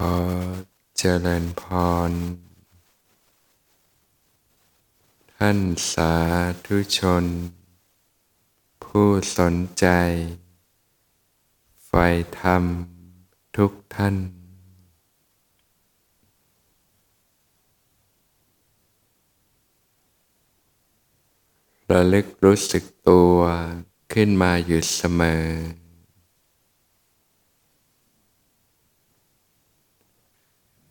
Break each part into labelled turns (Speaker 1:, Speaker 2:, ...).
Speaker 1: อเจริญพร ท่านสาธุชน ผู้สนใจไฟธรรมทุกท่าน ระลึกรู้สึกตัวขึ้นมาอยู่เสมอ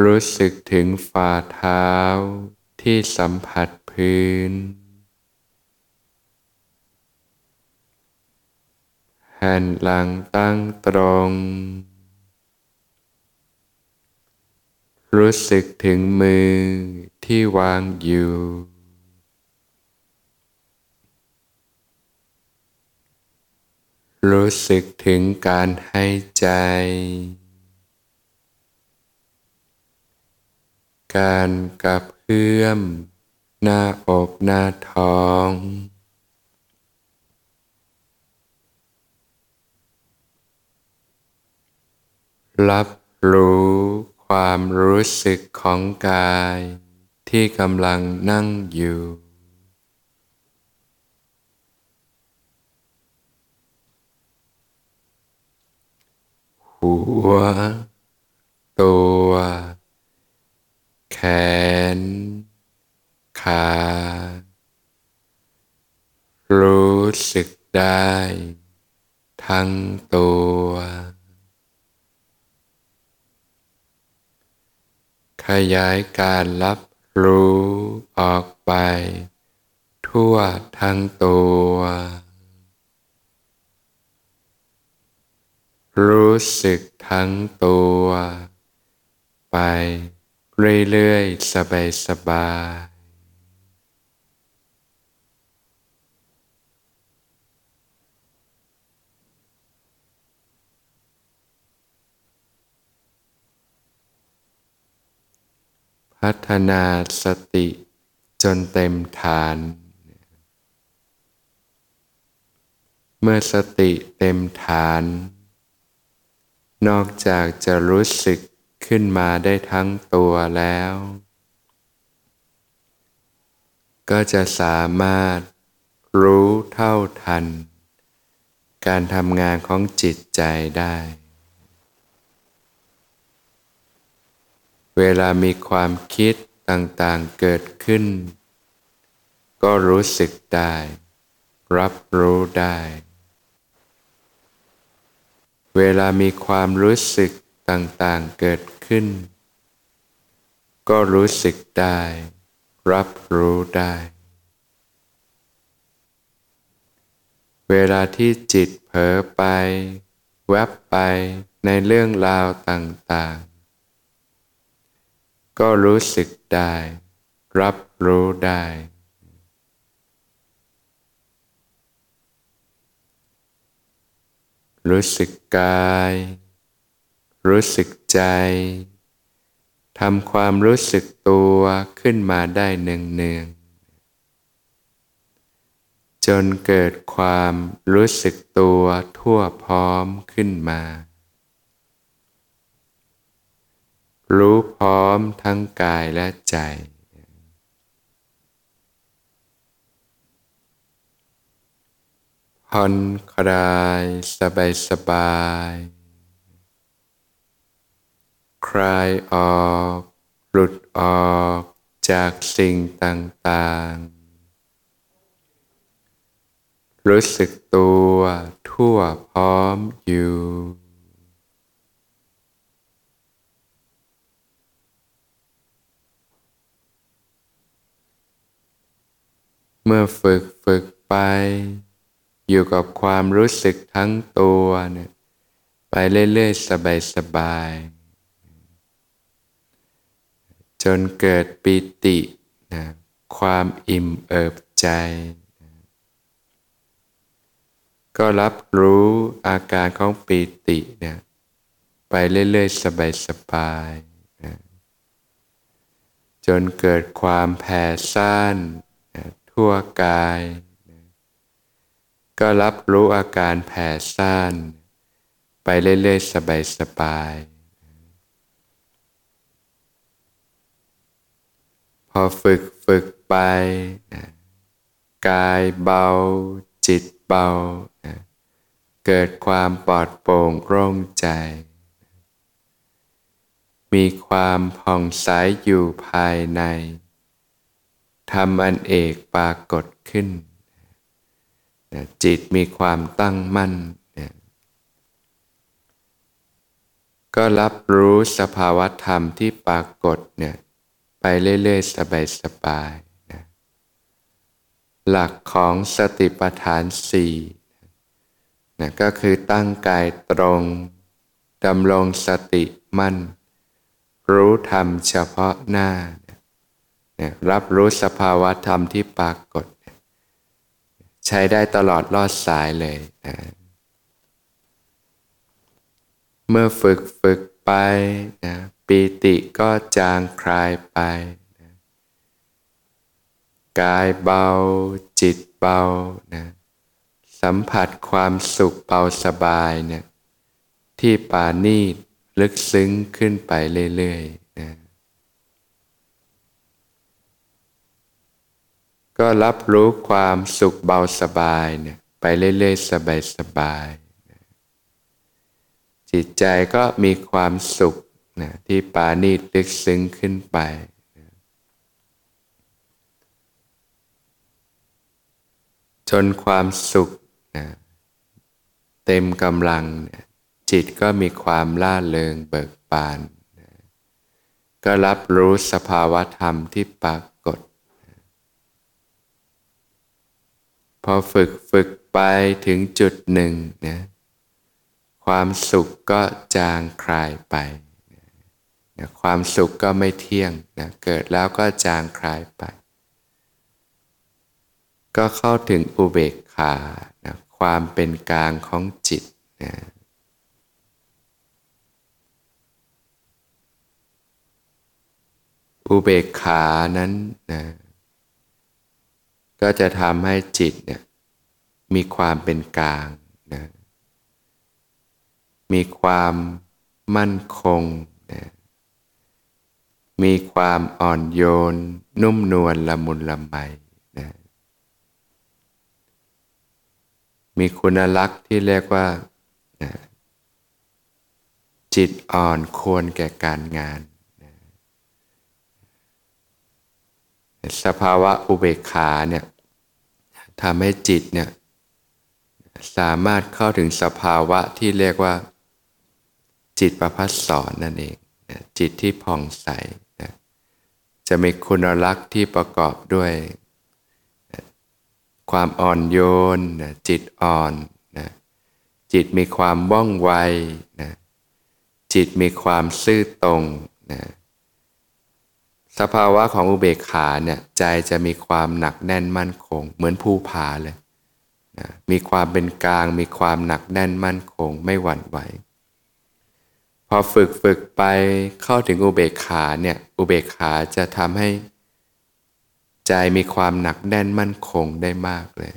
Speaker 1: รู้สึกถึงฝ่าเท้าที่สัมผัสพื้น แผ่นหลังตั้งตรง รู้สึกถึงมือที่วางอยู่ รู้สึกถึงการให้ใจ การกับเพื่อม หน้าอกหน้าท้อง รับรู้ความรู้สึกของกายที่กำลังนั่งอยู่ หัว ตัว แขน ขารู้สึกได้ ทั้งตัว ขยายการรับรู้ออกไป ทั่วทั้งตัว รู้สึกทั้งตัว ไป เรื่อยๆ สบายๆพัฒนาสติจนเต็มฐาน เมื่อสติเต็มฐาน นอกจากจะรู้สึก ขึ้นมาได้ทั้งตัวแล้ว ก็จะสามารถรู้เท่าทัน การทำงานของจิตใจได้ เวลามีความคิดต่างๆเกิดขึ้น ก็รู้สึกได้ รับรู้ได้ เวลามีความรู้สึก ต่างๆเกิดขึ้น ก็รู้สึกได้ รับรู้ได้ เวลาที่จิตเผลอไป แวบไปในเรื่องราวต่างๆ ก็รู้สึกได้ รับรู้ได้รู้สึกกาย รู้สึกใจทำความรู้สึกตัวขึ้นมาได้เนืองๆจนเกิดความรู้สึกตัวทั่วพร้อมขึ้นมา รู้พร้อมทั้งกายและใจ ผ่อนคลายสบายสบาย คลายออก หลุดออกจากสิ่งต่างๆ รู้สึกตัวทั่วพร้อมอยู่เมื่อฝึกฝึกไป อยู่กับความรู้สึกทั้งตัวเนี่ย ไปเรื่อยๆ สบายๆ จนเกิดปิตินะความอิ่มเอิบใจ ก็รับรู้อาการของปิติเนี่ยไปเรื่อยๆ สบายๆนะจนเกิดความแผ่ซ่านนะทั่วกายนะก็รับรู้อาการแผ่ซ่าน ไปเรื่อยๆ สบายๆ พอฝึกฝึกไปนะกายเบา จิตเบานะเกิดความปลอดโปร่งโล่งใจ มีความผ่องใสอยู่ภายในทำอันเอกปรากฏขึ้นนะจิตมีความตั้งมั่นนะก็รับรู้สภาวธรรมที่ปรากฏเนี่ย ไปเรื่อยๆ สบายๆนะหลักของสติปัฏฐานสี่นะก็คือตั้งกายตรงดำรงสติมั่น รู้ธรรมเฉพาะหน้านะรับรู้สภาวะธรรมที่ปรากฏ ใช้ได้ตลอดรอดสายเลยนะเมื่อฝึกฝึกไปนะ ปีติก็จางคลายไปนะกายเบา จิตเบานะสัมผัสความสุขเบาสบายเนี่ยที่ปานีตลึกซึ้งขึ้นไปเรื่อยๆนะก็รับรู้ความสุขเบาสบายเนี่ยไปเรื่อยๆสบายๆจิตใจก็มีความสุข นะที่ปานีตลึกซึ้งขึ้นไปนะจนความสุขนะเต็มกำลังนะจิตก็มีความล่าเริงเบิกบานนะก็รับรู้สภาวะธรรมที่ปรากฏนะพอฝึกฝึกไปถึงจุดหนึ่งนะความสุขก็จางคลายไป นะความสุขก็ไม่เที่ยงนะเกิดแล้วก็จางคลายไป ก็เข้าถึงอุเบกขานะความเป็นกลางของจิตนะอุเบกขานั้นนะก็จะทำให้จิตเนี่ยมีความเป็นกลางนะมีความมั่นคง มีความอ่อนโยน นุ่มนวลละมุนละไมนะมีคุณลักษณ์ที่เรียกว่านะจิตอ่อนควรแก่การงานนะสภาวะอุเบกขาเนี่ยทำให้จิตเนี่ยสามารถเข้าถึงสภาวะที่เรียกว่า จิตประพัสสอนนั่นเอง จิตที่ผ่องใสจะมีคุณลักษณ์ที่ประกอบด้วยความอ่อนโยนจิตอ่อนนะจิตมีความว่องไวนะจิตมีความซื่อตรงนะสภาวะของอุเบกขาเนี่ยใจจะมีความหนักแน่นมั่นคง เหมือนภูผาเลยนะมีความเป็นกลาง มีความหนักแน่นมั่นคง ไม่หวั่นไหว พอฝึกฝึกไปเข้าถึงอุเบกขาเนี่ย อุเบกขาจะทำให้ ใจมีความหนักแน่นมั่นคงได้มากเลย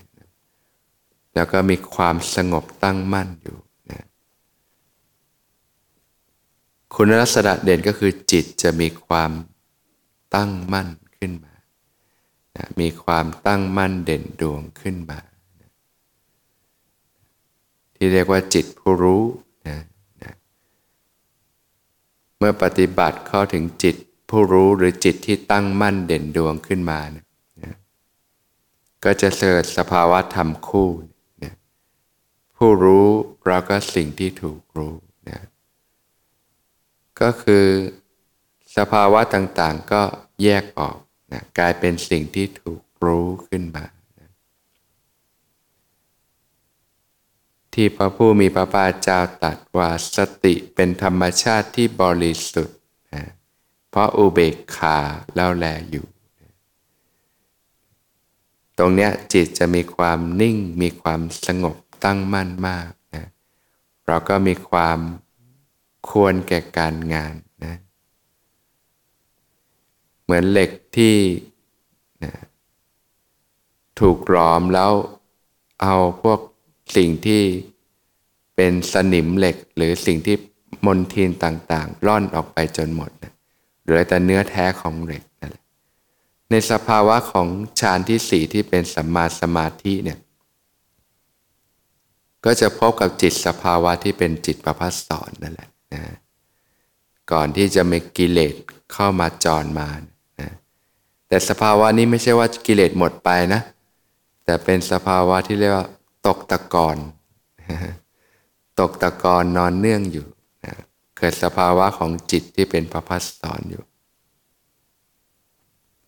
Speaker 1: แล้วก็มีความสงบตั้งมั่นอยู่นะคุณลักษณะเด่นก็คือจิตจะมีความตั้งมั่นขึ้นมานะมีความตั้งมั่นเด่นดวงขึ้นมานะที่เรียกว่าจิตผู้รู้นะ เมื่อปฏิบัติเข้าถึงจิตผู้รู้หรือจิตที่ตั้งมั่นเด่นดวงขึ้นมานะก็จะเกิดสภาวะธรรมคู่นะผู้รู้เราก็สิ่งที่ถูกรู้นะก็คือสภาวะต่างๆก็แยกออกนะกลายเป็นสิ่งที่ถูกรู้ขึ้นมา ที่พระผู้มีพระภาคเจ้าตรัสว่าสติเป็นธรรมชาติที่บริสุทธิ์นะเพราะอุเบกขาแล้วแลอยู่ ตรงเนี้ยจิตจะมีความนิ่งมีความสงบตั้งมั่นมากนะเราก็มีความควรแก่การงานนะเหมือนเหล็กที่นะถูกร้อมแล้วเอาพวก สิ่งที่เป็นสนิมเหล็กหรือสิ่งที่มนทินต่างๆ ร่อนออกไปจนหมดนะเหลือแต่เนื้อแท้ของเหล็กนั่นแหละในสภาวะของฌานที่สี่ที่เป็นสัมมาสมาธิเนี่ยก็จะพบกับจิตสภาวะที่เป็นจิตประพัสสอนนั่นแหละนะก่อนที่จะมีกิเลสเข้ามาจรมานะแต่สภาวะนี้ไม่ใช่ว่ากิเลสหมดไปนะ แต่เป็นสภาวะที่เรียกว่า ตกตะกอนตกตะกอนนอนเนื่องอยู่นะเกิดสภาวะของจิตที่เป็นประพัสสอนอยู่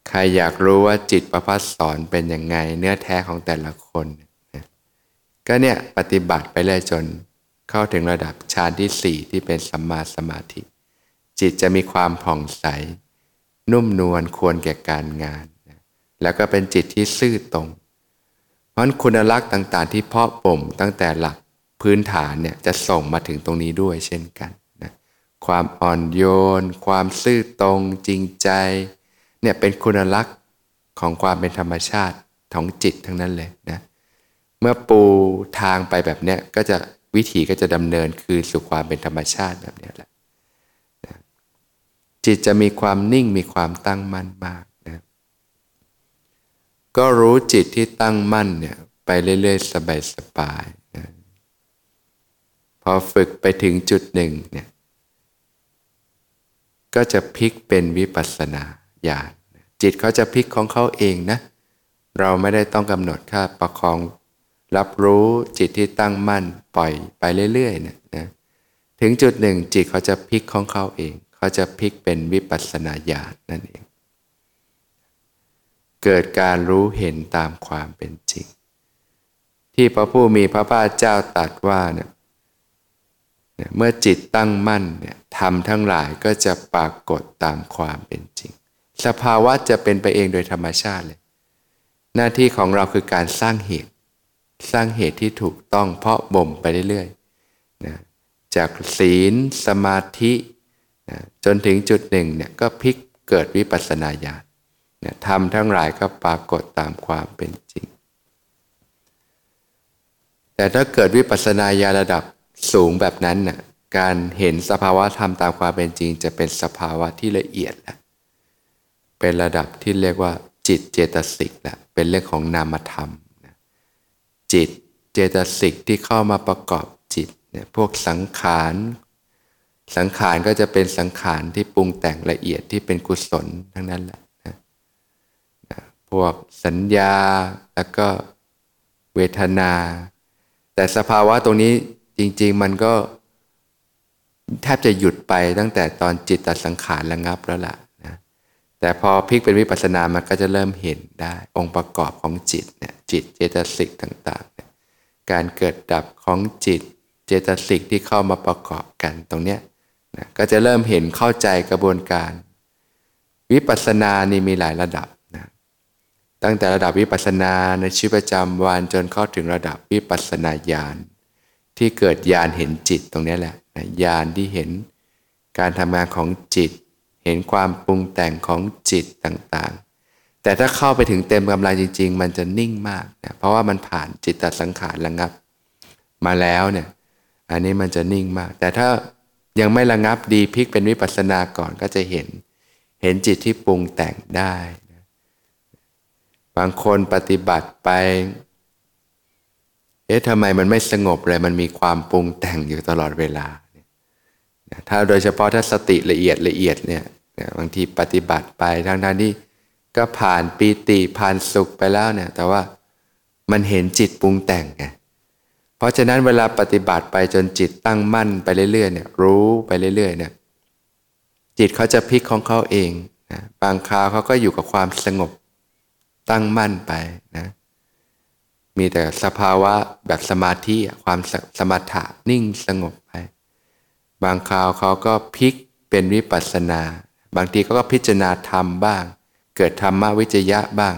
Speaker 1: ใครอยากรู้ว่าจิตประพัสสอนเป็นยังไง เนื้อแท้ของแต่ละคนนะก็เนี่ยปฏิบัติไปเลยจนเข้าถึงระดับฌานที่สี่ที่เป็นสัมมาสมาธิ จิตจะมีความผ่องใส นุ่มนวลควรแก่การงาน แล้วก็เป็นจิตที่ซื่อตรง เพราะคุณลักษณ์ต่าง ๆ ที่เพาะบ่มตั้งแต่หลักพื้นฐานเนี่ยจะส่งมาถึงตรงนี้ด้วยเช่นกันนะความอ่อนโยน ความซื่อตรงจริงใจเนี่ยเป็นคุณลักษณ์ของความเป็นธรรมชาติของจิตทั้งนั้นเลยนะเมื่อปูทางไปแบบเนี้ยก็จะวิถีก็จะดำเนินคือสู่ความเป็นธรรมชาติแบบนี้แหละนะจิตจะมีความนิ่งมีความตั้งมั่นมาก ก็รู้จิตที่ตั้งมั่นเนี่ยไปเรื่อยๆ สบายๆนะพอฝึกไปถึงจุดหนึ่งเนี่ยก็จะพลิกเป็นวิปัสสนาญาณจิตเขาจะพลิกของเขาเองนะ เราไม่ได้ต้องกำหนดค่าประคอง รับรู้จิตที่ตั้งมั่นปล่อยไปเรื่อยๆเนี่ยนะถึงจุดหนึ่งจิตเขาจะพลิกของเขาเอง เขาจะพลิกเป็นวิปัสสนาญาณนั่นเอง เกิดการรู้เห็นตามความเป็นจริง ที่พระผู้มีพระภาคเจ้าตรัสว่าเนี่ยเมื่อจิตตั้งมั่นเนี่ยทำทั้งหลายก็จะปรากฏตามความเป็นจริง สภาวะจะเป็นไปเองโดยธรรมชาติเลย หน้าที่ของเราคือการสร้างเหตุ สร้างเหตุที่ถูกต้องเพาะบ่มไปเรื่อยๆนะจากศีลสมาธินะจนถึงจุดหนึ่งเนี่ยก็พลิกเกิดวิปัสสนาญาณ นะทำทั้งหลายก็ปรากฏตามความเป็นจริง แต่ถ้าเกิดวิปัสสนาญาระดับสูงแบบนั้นน่ะการเห็นสภาวะธรรมตามความเป็นจริง จะเป็นสภาวะที่ละเอียดและเป็นระดับที่เรียกว่า จิตเจตสิกและเป็นเรื่องของนามธรรมจิตเจตสิกที่เข้ามาประกอบจิตเนี่ยพวกสังขาร สังขารก็จะเป็นสังขารที่ปรุงแต่งละเอียดที่เป็นกุศลทั้งนั้นแหละ พวกสัญญาแล้วก็เวทนา แต่สภาวะตรงนี้จริง ๆ มันก็ แทบจะหยุดไปตั้งแต่ตอนจิตตสังขารระงับแล้วล่ะนะแต่พอพลิกเป็นวิปัสสนามันก็จะเริ่มเห็นได้ องค์ประกอบของจิตเนี่ยจิตเจตสิกต่างๆการเกิดดับของจิตเจตสิกที่เข้ามาประกอบกันตรงเนี้ยนะก็จะเริ่มเห็นเข้าใจกระบวนการ วิปัสสนานี่มีหลายระดับ ตั้งแต่ระดับวิปัสสนาในชีวิตประจำวันจนเข้าถึงระดับวิปัสสนาญาณที่เกิดญาณเห็นจิตตรงนี้แหละญาณที่เห็นการทำงานของจิต เห็นความปรุงแต่งของจิตต่างๆ แต่ถ้าเข้าไปถึงเต็มกำลังจริง ๆ มันจะนิ่งมากนะเพราะว่ามันผ่านจิตตสังขารระงับ มาแล้วเนี่ยอันนี้มันจะนิ่งมาก แต่ถ้ายังไม่ระงับดีพลิกเป็นวิปัสสนาก่อนก็จะเห็น เห็นจิตที่ปรุงแต่งได้ บางคนปฏิบัติไป เอ๊ะทำไมมันไม่สงบเลย มันมีความปรุงแต่งอยู่ตลอดเวลา ถ้าโดยเฉพาะถ้าสติละเอียดละเอียดเนี่ย บางทีปฏิบัติไปทั้งทที่ก็ผ่านปีติผ่านสุขไปแล้วเนี่ย แต่ว่ามันเห็นจิตปรุงแต่งไง เพราะฉะนั้นเวลาปฏิบัติไปจนจิตตั้งมั่นไปเรื่อยๆเนี่ย รู้ไปเรื่อยๆเนี่ย จิตเขาจะพลิกของเขาเองนะ บางคราวเขาก็อยู่กับความสงบ ตั้งมั่นไปนะมีแต่สภาวะแบบสมาธิความสมถะนิ่งสงบไป บางคราวเขาก็พลิกเป็นวิปัสสนา บางทีก็พิจารณาธรรมบ้าง เกิดธรรมวิจยะบ้าง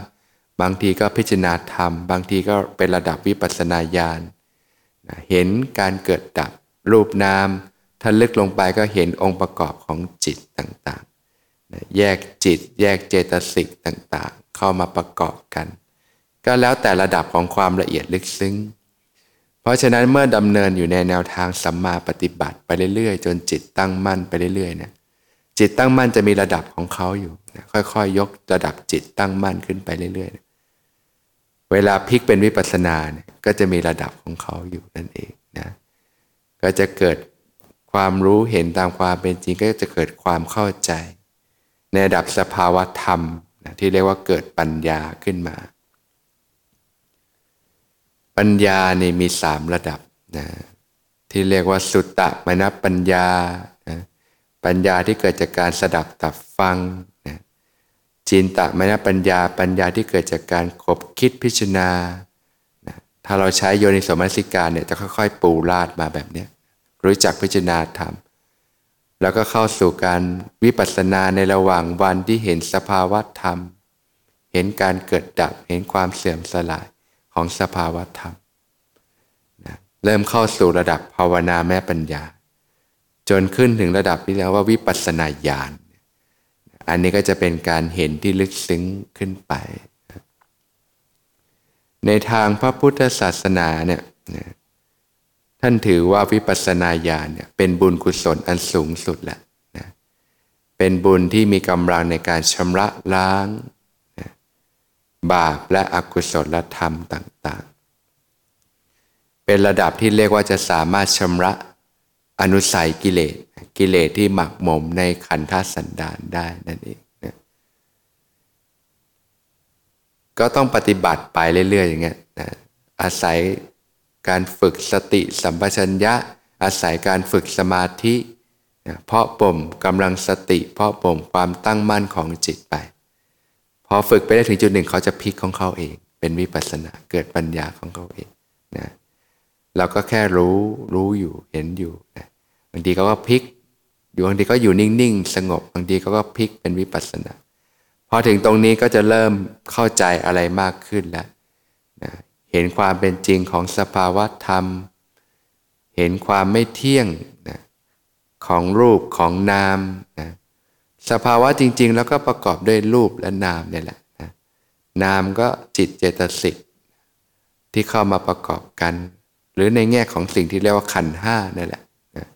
Speaker 1: บางทีก็พิจารณาธรรม บางทีก็เป็นระดับวิปัสสนาญาณเห็นการเกิดดับรูปนามถ้าลึกลงไปก็เห็นองค์ประกอบของจิตต่างๆ แยกจิตแยกเจตสิกต่างๆ เข้ามาประกอบกัน ก็แล้วแต่ระดับของความละเอียดลึกซึ้ง เพราะฉะนั้นเมื่อดำเนินอยู่ในแนวทางสัมมาปฏิบัติไปเรื่อยๆ จนจิตตั้งมั่นไปเรื่อยๆเนี่ยจิตตั้งมั่นจะมีระดับของเขาอยู่ค่อยๆยยกระดับจิตตั้งมั่นขึ้นไปเรื่อยๆเวลาพลิกเป็นวิปัสสนาเนี่ยก็จะมีระดับของเขาอยู่นั่นเองนะก็จะเกิดความรู้เห็นตามความเป็นจริงก็จะเกิดความเข้าใจ ในระดับสภาวะธรรม นะที่เรียกว่าเกิดปัญญาขึ้นมา ปัญญานี่มีสามระดับนะที่เรียกว่าสุตตะมนปัญญานะปัญญาที่เกิดจากการสดับตับฟังนะจินตะมนปัญญา ปัญญาที่เกิดจากการขบคิดพิจารณานะถ้าเราใช้โยนิสมัสิการเนี่ยจะค่อยๆ ปูราดมาแบบนี้รู้จักพิจารณาธรรม แล้วก็เข้าสู่การวิปัสสนาในระหว่างวันที่เห็นสภาวะธรรม เห็นการเกิดดับ เห็นความเสื่อมสลายของสภาวะธรรมนะเริ่มเข้าสู่ระดับภาวนาแม่ปัญญา จนขึ้นถึงระดับที่เรียกว่าวิปัสสนาญาณ อันนี้ก็จะเป็นการเห็นที่ลึกซึ้งขึ้นไป ในทางพระพุทธศาสนาเนี่ย ท่านถือว่าวิปัสสนาญาณเนี่ยเป็นบุญกุศลอันสูงสุดแหละนะเป็นบุญที่มีกำลังในการชำระล้างนะบาปและอกุศลธรรมต่างๆ เป็นระดับที่เรียกว่าจะสามารถชำระอนุสัยกิเลสกิเลสที่หมักหมมในขันธสันดานได้นั่นเองนะก็ต้องปฏิบัติไปเรื่อยๆอย่างเงี้ยนะอาศัย การฝึกสติสัมปชัญญะ อาศัยการฝึกสมาธิเพาะบ่มกำลังสติ เพาะบ่มความตั้งมั่นของจิตไป พอฝึกไปได้ถึงจุดหนึ่งเขาจะพลิกของเขาเอง เป็นวิปัสสนาเกิดปัญญาของเขาเองนะเราก็แค่รู้รู้อยู่เห็นอยู่นะบางทีเขาก็พลิก อยู่บางทีก็อยู่นิ่งๆ สงบบางทีเขาก็พลิกเป็นวิปัสสนาพอถึงตรงนี้ก็จะเริ่มเข้าใจอะไรมากขึ้นแล้วนะ เห็นความเป็นจริงของสภาวะธรรม เห็นความไม่เที่ยงนะของรูปของนามนะสภาวะจริง ๆ แล้วก็ประกอบด้วยรูปและนามนี่แหละนะนามก็จิตเจตสิกที่เข้ามาประกอบกัน หรือในแง่ของสิ่งที่เรียกว่าขันห้านั่นแหละนะ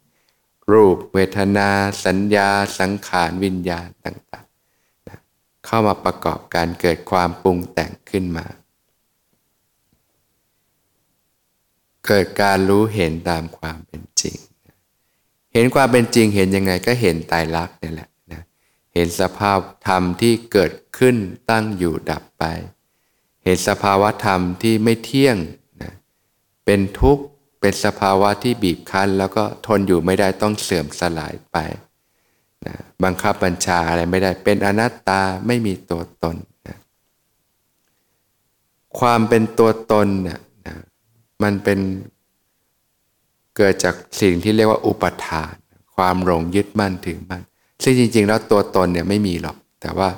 Speaker 1: รูปเวทนา สัญญา สังขารวิญญาณต่างๆนะเข้ามาประกอบการเกิดความปรุงแต่งขึ้นมา เกิดการรู้เห็นตามความเป็นจริง เห็นความเป็นจริงเห็นยังไงก็เห็นตายรักนี่แหละนะเห็นสภาพธรรมที่เกิดขึ้นตั้งอยู่ดับไป เห็นสภาวะธรรมที่ไม่เที่ยงนะเป็นทุกข์เป็นสภาวะที่บีบคั้น แล้วก็ทนอยู่ไม่ได้ต้องเสื่อมสลายไปนะบังคับบัญชาอะไรไม่ได้เป็นอนัตตาไม่มีตัวตนนะความเป็นตัวตนเนี่ย มันเป็นเกิดจากสิ่งที่เรียกว่าอุปทาน ความหลงยึดมั่นถือมั่นซึ่งจริง ๆ แล้วตัวตนเนี่ยไม่มีหรอก แต่ว่า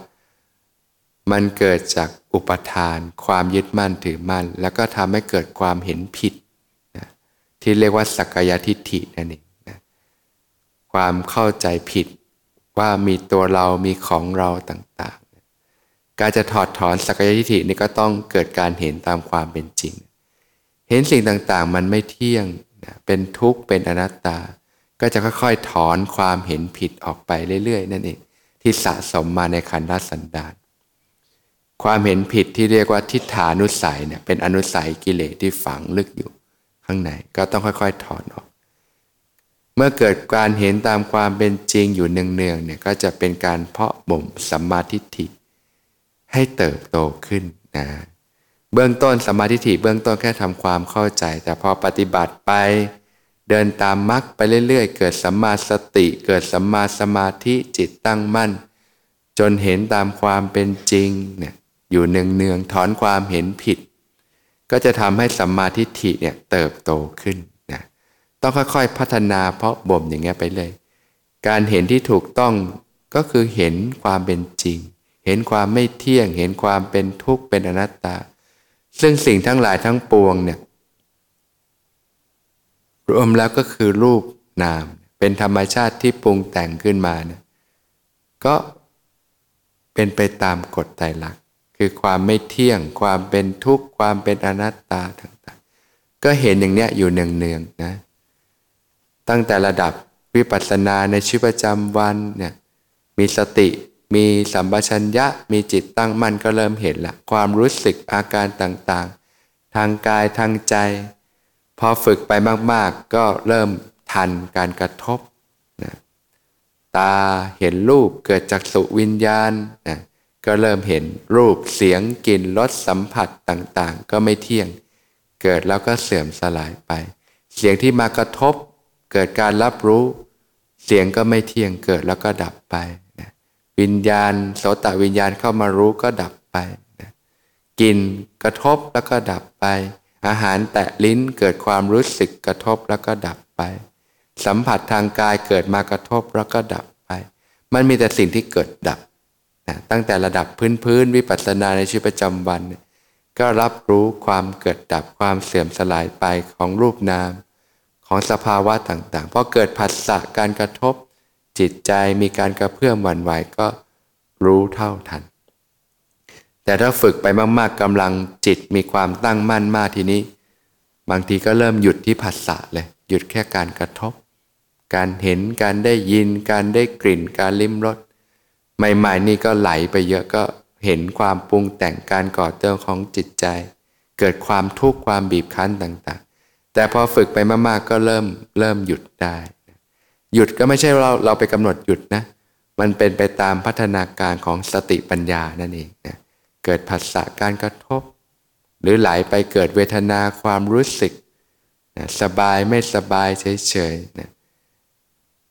Speaker 1: มันเกิดจากอุปทาน ความยึดมั่นถือมั่น แล้วก็ทำให้เกิดความเห็นผิดนะที่เรียกว่าสักกายทิฏฐินั่นเองนะความเข้าใจผิดว่ามีตัวเรามีของเราต่างๆ การจะถอดถอนสักกายทิฏฐินี่ก็ต้องเกิดการเห็นตามความเป็นจริง เห็นสิ่งต่างๆ มันไม่เที่ยงเป็นทุกข์เป็นอนัตตา ก็จะค่อยๆถอนความเห็นผิดออกไปเรื่อยๆ นั่นเองที่สะสมมาในขันธสันดานความเห็นผิดที่เรียกว่าทิฏฐานุสัยเนี่ยเป็นอนุสัยกิเลสที่ฝังลึกอยู่ ข้างในก็ต้องค่อยๆถอนออก เมื่อเกิดการเห็นตามความเป็นจริงอยู่เนืองๆเนี่ยก็จะเป็นการเพาะบ่มสัมมาทิฏฐิให้เติบโตขึ้นนะ เบื้องต้นสมาธิถิเบื้องต้นแค่ทำความเข้าใจ แต่พอปฏิบัติไป เดินตามมรรคไปเรื่อยๆ เกิดสัมมาสติ เกิดสัมมาสมาธิจิตตั้งมั่น จนเห็นตามความเป็นจริงเนี่ยอยู่เนืองๆถอนความเห็นผิด ก็จะทำให้สัมมาทิฏฐิเนี่ยเติบโตขึ้นนะต้องค่อยๆพัฒนาเพราะบ่มอย่างเงี้ยไปเลย การเห็นที่ถูกต้องก็คือเห็นความเป็นจริง เห็นความไม่เที่ยง เห็นความเป็นทุกข์เป็นอนัตตา ซึ่งสิ่งทั้งหลายทั้งปวงเนี่ยรวมแล้วก็คือรูปนาม เป็นธรรมชาติที่ปรุงแต่งขึ้นมาเนี่ยก็เป็นไปตามกฎไตรลักษณ์คือความไม่เที่ยง ความเป็นทุกข์ ความเป็นอนัตตาต่างๆ ก็เห็นอย่างเนี้ยอยู่เนืองๆนะ ตั้งแต่ระดับวิปัสสนาในชีวิตประจำวันเนี่ยมีสติ มีสัมปชัญญะมีจิตตั้งมั่นก็เริ่มเห็นละความรู้สึกอาการต่างๆ ทางกายทางใจ พอฝึกไปมากๆ ก็เริ่มทันการกระทบนะตาเห็นรูปเกิดจากสุวิญญาณนะก็เริ่มเห็นรูปเสียงกลิ่นรสสัมผัสต่างๆ ก็ไม่เที่ยง เกิดแล้วก็เสื่อมสลายไป เสียงที่มากระทบ เกิดการรับรู้ เสียงก็ไม่เที่ยงเกิดแล้วก็ดับไป วิญญาณโสตวิญญาณเข้ามารู้ก็ดับไปนะกินกระทบแล้วก็ดับไป อาหารแตะลิ้นเกิดความรู้สึกกระทบแล้วก็ดับไป สัมผัสทางกายเกิดมากระทบแล้วก็ดับไป มันมีแต่สิ่งที่เกิดดับนะตั้งแต่ระดับพื้นพื้นวิปัสสนาในชีวิตประจำวัน ก็รับรู้ความเกิดดับความเสื่อมสลายไปของรูปนาม ของสภาวะต่างๆพอเกิดผัสสะการกระทบ จิตใจมีการกระเพื่อมหวั่นไหวก็รู้เท่าทัน แต่ถ้าฝึกไปมากๆกำลังจิตมีความตั้งมั่นมากทีนี้ บางทีก็เริ่มหยุดที่ผัสสะเลย หยุดแค่การกระทบ การเห็นการได้ยิน การได้กลิ่น การลิ้มรสใหม่ๆนี่ก็ไหลไปเยอะก็เห็นความปรุงแต่งการก่อเติมของจิตใจ เกิดความทุกข์ความบีบคั้นต่างๆ แต่พอฝึกไปมากๆก็เริ่มเริ่มหยุดได้ หยุดก็ไม่ใช่เราเราไปกำหนดหยุดนะ มันเป็นไปตามพัฒนาการของสติปัญญานั่นเองนะเกิดผัสสะการกระทบ หรือไหลไปเกิดเวทนาความรู้สึกนะสบายไม่สบายเฉยๆนะ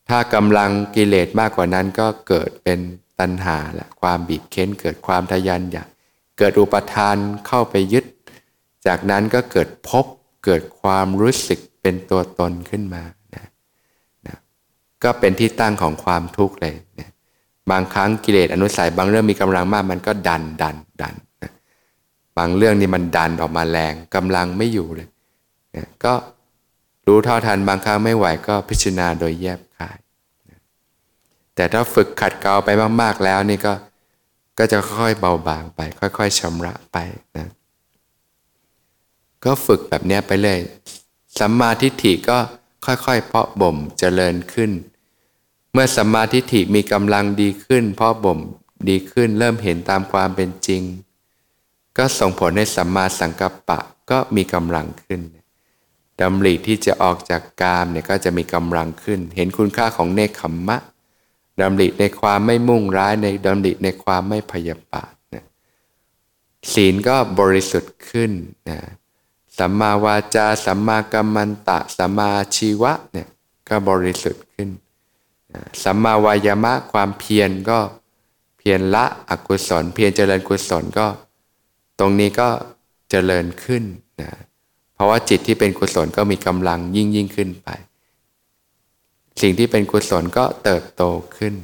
Speaker 1: ถ้ากำลังกิเลสมากกว่านั้นก็เกิดเป็นตัณหาและความบีบเค้น เกิดความทยานอยากเกิดอุปทานเข้าไปยึด จากนั้นก็เกิดพบเกิดความรู้สึกเป็นตัวตนขึ้นมา ก็เป็นที่ตั้งของความทุกข์เลยนะบางครั้งกิเลสอนุสัย บางเรื่องมีกำลังมากมันก็ดันดันดันนะบางเรื่องนี่มันดันออกมาแรงกำลังไม่อยู่เลยนะก็รู้เท่าทันบางครั้งไม่ไหวก็พิจารณาโดยแยบคายแต่ถ้าฝึกขัดเกลาไปมาก ๆแล้วนี่ก็ก็จะค่อยๆเบาบางไป ค่อย ๆชำระไปนะก็ฝึกแบบนี้ไปเลยสัมมาทิฏฐิก็ค่อยๆ เพาะบ่มเจริญขึ้น เมื่อสัมมาทิฏฐิมีกำลังดีขึ้น เพราะบ่มดีขึ้นเริ่มเห็นตามความเป็นจริง ก็ส่งผลให้สัมมาสังกัปปะก็มีกำลังขึ้นดำริที่จะออกจากกามเนี่ยก็จะมีกำลังขึ้น เห็นคุณค่าของเนคขมมะดำริในความไม่มุ่งร้ายในดำริในความไม่พยาบาทนะศีลก็บริสุทธิ์ขึ้นนะสัมมาวาจาสัมมากัมมันตะสัมมาชีวะเนี่ยก็บริสุทธิ์ขึ้น สัมมาวายามะความเพียรก็เพียรละอกุศล เพียรเจริญกุศลก็ ตรงนี้ก็เจริญขึ้นนะเพราะว่าจิตที่เป็นกุศลก็มีกำลังยิ่งยิ่งขึ้นไป สิ่งที่เป็นกุศลก็เติบโตขึ้น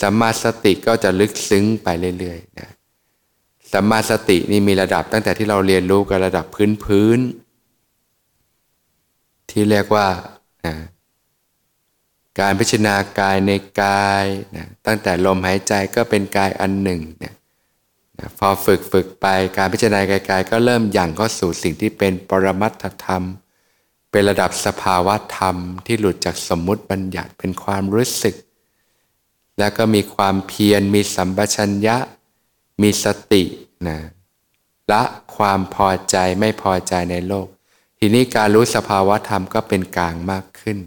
Speaker 1: สัมมาสติก็จะลึกซึ้งไปเรื่อยๆนะสัมมาสตินี่มีระดับตั้งแต่ที่เราเรียนรู้กันระดับพื้นพื้นที่เรียกว่านะ การพิจารณากายในกายนะตั้งแต่ลมหายใจก็เป็นกายอันหนึ่งนะนะพอฝึกฝึกไปการพิจารณากายกายก็เริ่มย่างเข้าสู่สิ่งที่เป็นปรมัตถธรรม เป็นระดับสภาวะธรรมที่หลุดจากสมมุติบัญญัติเป็นความรู้สึก แล้วก็มีความเพียรมีสัมปชัญญะ มีสตินะละความพอใจไม่พอใจในโลก ทีนี้การรู้สภาวะธรรมก็เป็นกลางมากขึ้น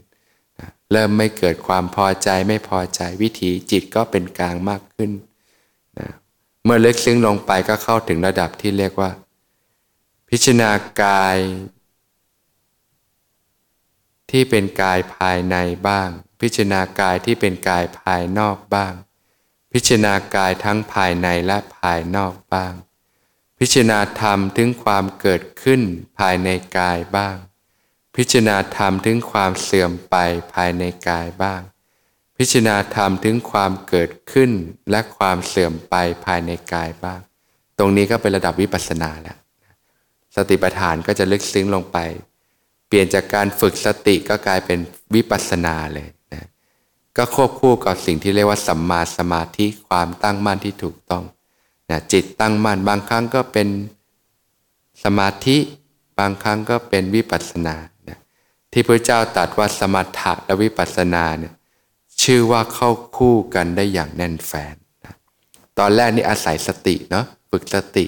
Speaker 1: เริ่มไม่เกิดความพอใจไม่พอใจวิถีจิตก็เป็นกลางมากขึ้นนะเมื่อลึกซึ้งลงไปก็เข้าถึงระดับที่เรียกว่า พิจารณากาย ที่เป็นกายภายในบ้าง พิจารณากายที่เป็นกายภายนอกบ้าง พิจารณากายทั้งภายในและภายนอกบ้าง พิจารณาธรรมถึงความเกิดขึ้นภายในกายบ้าง พิจารณาธรรมถึงความเสื่อมไปภายในกายบ้าง พิจารณาธรรมถึงความเกิดขึ้นและความเสื่อมไปภายในกายบ้าง ตรงนี้ก็เป็นระดับวิปัสสนาแล้วสติปัฏฐานก็จะลึกซึ้งลงไป เปลี่ยนจากการฝึกสติก็กลายเป็นวิปัสสนาเลยนะก็ควบคู่กับสิ่งที่เรียกว่าสัมมาสมาธิความตั้งมั่นที่ถูกต้องนะจิตตั้งมั่นบางครั้งก็เป็นสมาธิ บางครั้งก็เป็นวิปัสสนา ที่พระเจ้าตรัสว่าสมถะและวิปัสสนาเนี่ยชื่อว่าเข้าคู่กันได้อย่างแน่นแฟนนะตอนแรกนี่อาศัยสติเนาะฝึกสติ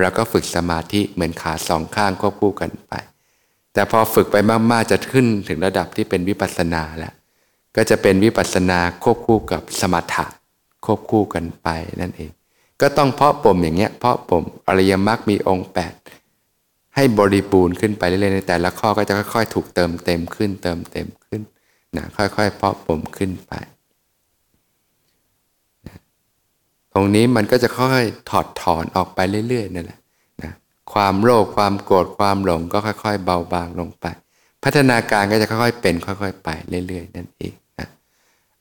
Speaker 1: แล้วก็ฝึกสมาธิเหมือนขาสองข้างควบคู่กันไป แต่พอฝึกไปมากๆจะขึ้นถึงระดับที่เป็นวิปัสสนาแล้วก็จะเป็นวิปัสสนาควบคู่กับสมถะควบคู่กันไปนั่นเอง ก็ต้องเพาะป่มอย่างเงี้ยเพาะป่มอริยมรรคมีองค์ 8 ให้บริบูรณ์ขึ้นไปเรื่อยๆในแต่ละข้อก็จะค่อยๆ ถูกเติมเต็มขึ้น เติมเต็มขึ้นนะค่อยๆเพาะป่มขึ้นไปนะตรงนี้มันก็จะค่อยๆถอดถอนออกไปเรื่อยๆนั่นแหละนะความโลภความโกรธความหลงก็ค่อย ๆ เบาบางลงไป พัฒนาการก็จะค่อยๆเป็น ค่อย ๆ ไปเรื่อยๆนั่นเอง